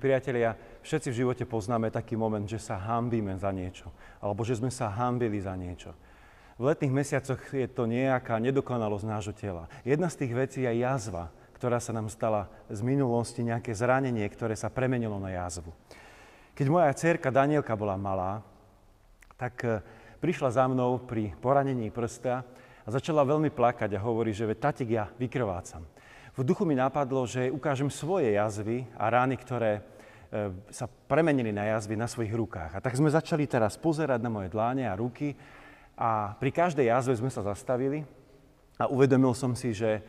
Milí priatelia, všetci v živote poznáme taký moment, že sa hambíme za niečo, alebo že sme sa hambili za niečo. V letných mesiacoch je to nejaká nedokonalosť nášho tela. Jedna z tých vecí je jazva, ktorá sa nám stala z minulosti, nejaké zranenie, ktoré sa premenilo na jazvu. Keď moja dcerka Danielka bola malá, tak e, prišla za mnou pri poranení prsta a začala veľmi plakať a hovorí, že tatik, ja vykrvácam v duchu mi napadlo, že ukážem svoje jazvy a rány, ktoré e, sa premenili na jazvy na svojich rukách. A tak sme začali teraz pozerať na moje dláne a ruky a pri každej jazve sme sa zastavili a uvedomil som si, že e,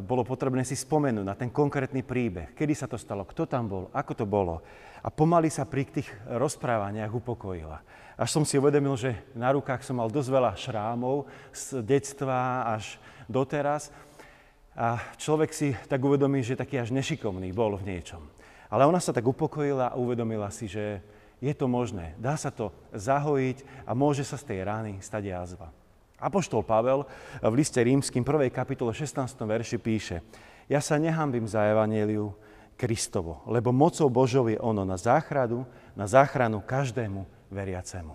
bolo potrebné si spomenúť na ten konkrétny príbeh, kedy sa to stalo, kto tam bol, ako to bolo. A pomaly sa pri tých rozprávaniach upokojila. Až som si uvedomil, že na rukách som mal dosť veľa šrámov z detstva až doteraz a človek si tak uvedomí, že taký až nešikovný bol v niečom. Ale ona sa tak upokojila a uvedomila si, že je to možné. Dá sa to zahojiť a môže sa z tej rány stať jazva. Apoštol Pavel v liste rímským 1. kapitole 16. verši píše Ja sa nehambím za evaníliu Kristovo, lebo mocou Božou je ono na záchranu, na záchranu každému veriacemu.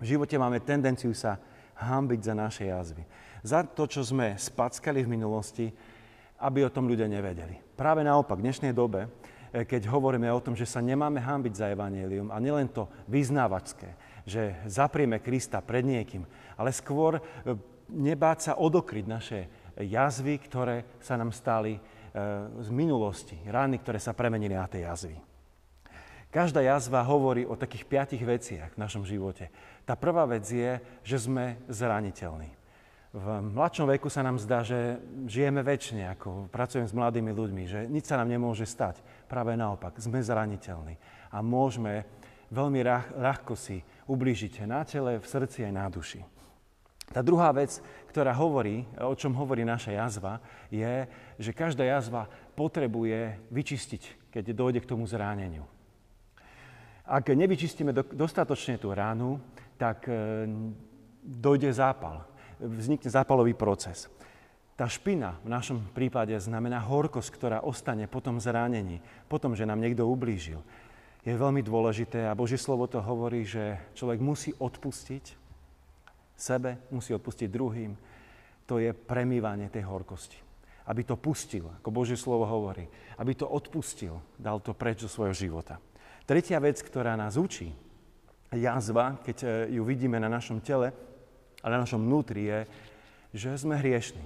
V živote máme tendenciu sa hambiť za naše jazvy za to, čo sme spackali v minulosti, aby o tom ľudia nevedeli. Práve naopak, v dnešnej dobe, eh, keď hovoríme o tom, že sa nemáme hambiť za evanílium a nielen to vyznávačské, že zaprieme Krista pred niekým, ale skôr eh, nebáť sa odokryť naše jazvy, ktoré sa nám stali eh, z minulosti, rány, ktoré sa premenili na tie jazvy. Každá jazva hovorí o takých piatich veciach v našom živote. Tá prvá vec je, že sme zraniteľní v mladšom veku sa nám zdá, že žijeme väčšine, ako pracujem s mladými ľuďmi, že nič sa nám nemôže stať. Práve naopak, sme zraniteľní a môžeme veľmi ľahko si ublížiť na tele, v srdci aj na duši. Tá druhá vec, ktorá hovorí, o čom hovorí naša jazva, je, že každá jazva potrebuje vyčistiť, keď dojde k tomu zráneniu. Ak nevyčistíme dostatočne tú ránu, tak e, dojde zápal vznikne zápalový proces. Tá špina v našom prípade znamená horkosť, ktorá ostane po tom zranení, po tom, že nám niekto ublížil. Je veľmi dôležité a Božie slovo to hovorí, že človek musí odpustiť sebe, musí odpustiť druhým. To je premývanie tej horkosti. Aby to pustil, ako Božie slovo hovorí. Aby to odpustil, dal to preč zo svojho života. Tretia vec, ktorá nás učí, jazva, keď eh, ju vidíme na našom tele, ale na našom vnútri je, že sme hriešni.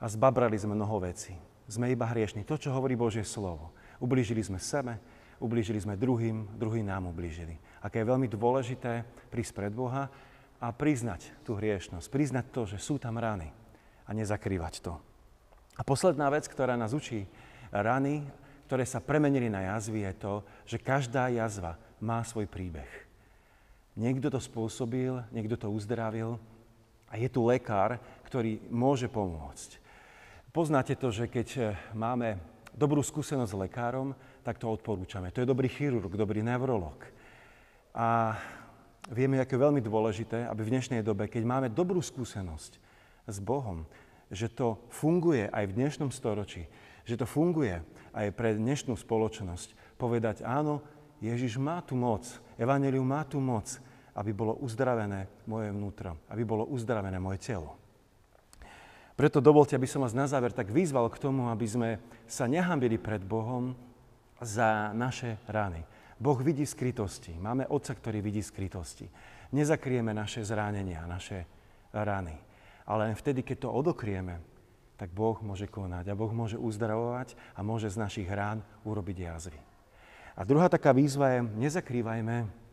A zbabrali sme mnoho vecí. Sme iba hriešni. To, čo hovorí Božie slovo. Ublížili sme sebe, ublížili sme druhým, druhý nám ublížili. Aké je veľmi dôležité prísť pred Boha a priznať tú hriešnosť. Priznať to, že sú tam rany a nezakrývať to. A posledná vec, ktorá nás učí rany, ktoré sa premenili na jazvy, je to, že každá jazva má svoj príbeh. Niekto to spôsobil, niekto to uzdravil a je tu lekár, ktorý môže pomôcť. Poznáte to, že keď eh, máme dobrú skúsenosť s lekárom, tak to odporúčame. To je dobrý chirurg, dobrý neurolog. A vieme, aké je veľmi dôležité, aby v dnešnej dobe, keď máme dobrú skúsenosť s Bohom, že to funguje aj v dnešnom storočí, že to funguje aj pre dnešnú spoločnosť, povedať áno, Ježiš má tu moc, Evangelium má tu moc, aby bolo uzdravené moje vnútro, aby bolo uzdravené moje telo. Preto dovolte, aby som vás na záver tak vyzval k tomu, aby sme sa nehambili pred Bohom za naše rany. Boh vidí skrytosti. Máme Otca, ktorý vidí skrytosti. Nezakrieme naše zranenia, naše rany. Ale len vtedy, keď to odokrieme, tak Boh môže konať a Boh môže uzdravovať a môže z našich rán urobiť jazvy. A druhá taká výzva je, nezakrývajme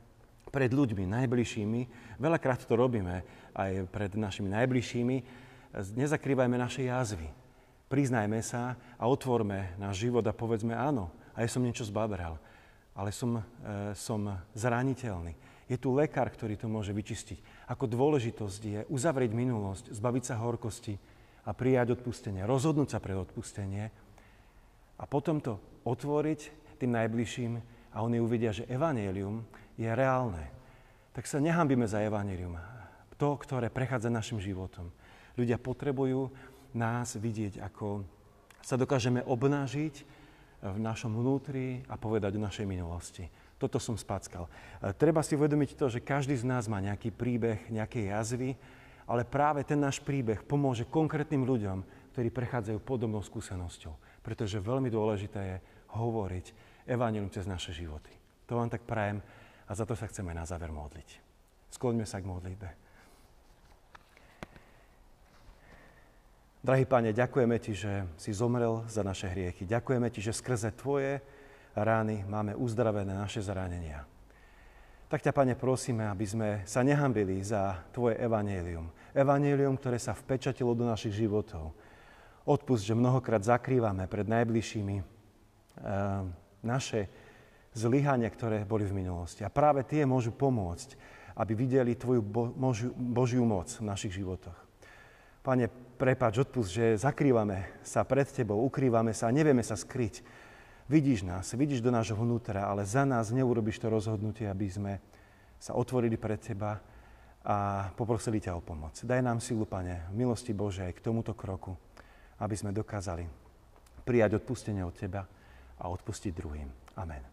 pred ľuďmi, najbližšími. Veľakrát to robíme aj pred našimi najbližšími. Nezakrývajme naše jazvy. Priznajme sa a otvorme náš život a povedzme áno, aj som niečo zbabral, ale som, e, som zraniteľný. Je tu lekár, ktorý to môže vyčistiť. Ako dôležitosť je uzavrieť minulosť, zbaviť sa horkosti a prijať odpustenie, rozhodnúť sa pre odpustenie a potom to otvoriť tým najbližším a oni uvidia, že evanelium je reálne, tak sa nehambíme za evanelium. To, ktoré prechádza našim životom. Ľudia potrebujú nás vidieť, ako sa dokážeme obnážiť v našom vnútri a povedať o našej minulosti. Toto som spackal. Treba si uvedomiť to, že každý z nás má nejaký príbeh, nejaké jazvy, ale práve ten náš príbeh pomôže konkrétnym ľuďom, ktorí prechádzajú podobnou skúsenosťou. Pretože veľmi dôležité je hovoriť evanilium cez naše životy. To vám tak prajem a za to sa chceme na záver modliť. Skloňme sa k modlitbe. Drahý Pane, ďakujeme Ti, že si zomrel za naše hriechy. Ďakujeme Ti, že skrze Tvoje rány máme uzdravené naše zranenia. Tak ťa, Pane, prosíme, aby sme sa nehambili za Tvoje evanílium. Evanílium, ktoré sa vpečatilo do našich životov. Odpust, že mnohokrát zakrývame pred najbližšími e, naše zlyhania, ktoré boli v minulosti. A práve tie môžu pomôcť, aby videli Tvoju Bo- Božiu moc v našich životoch. Pane, prepáč, odpust, že zakrývame sa pred Tebou, ukrývame sa a nevieme sa skryť. Vidíš nás, vidíš do nášho vnútra, ale za nás neurobiš to rozhodnutie, aby sme sa otvorili pred Teba a poprosili ťa o pomoc. Daj nám silu, Pane, v milosti Božej k tomuto kroku, aby sme dokázali prijať odpustenie od Teba a odpustiť druhým. Amen.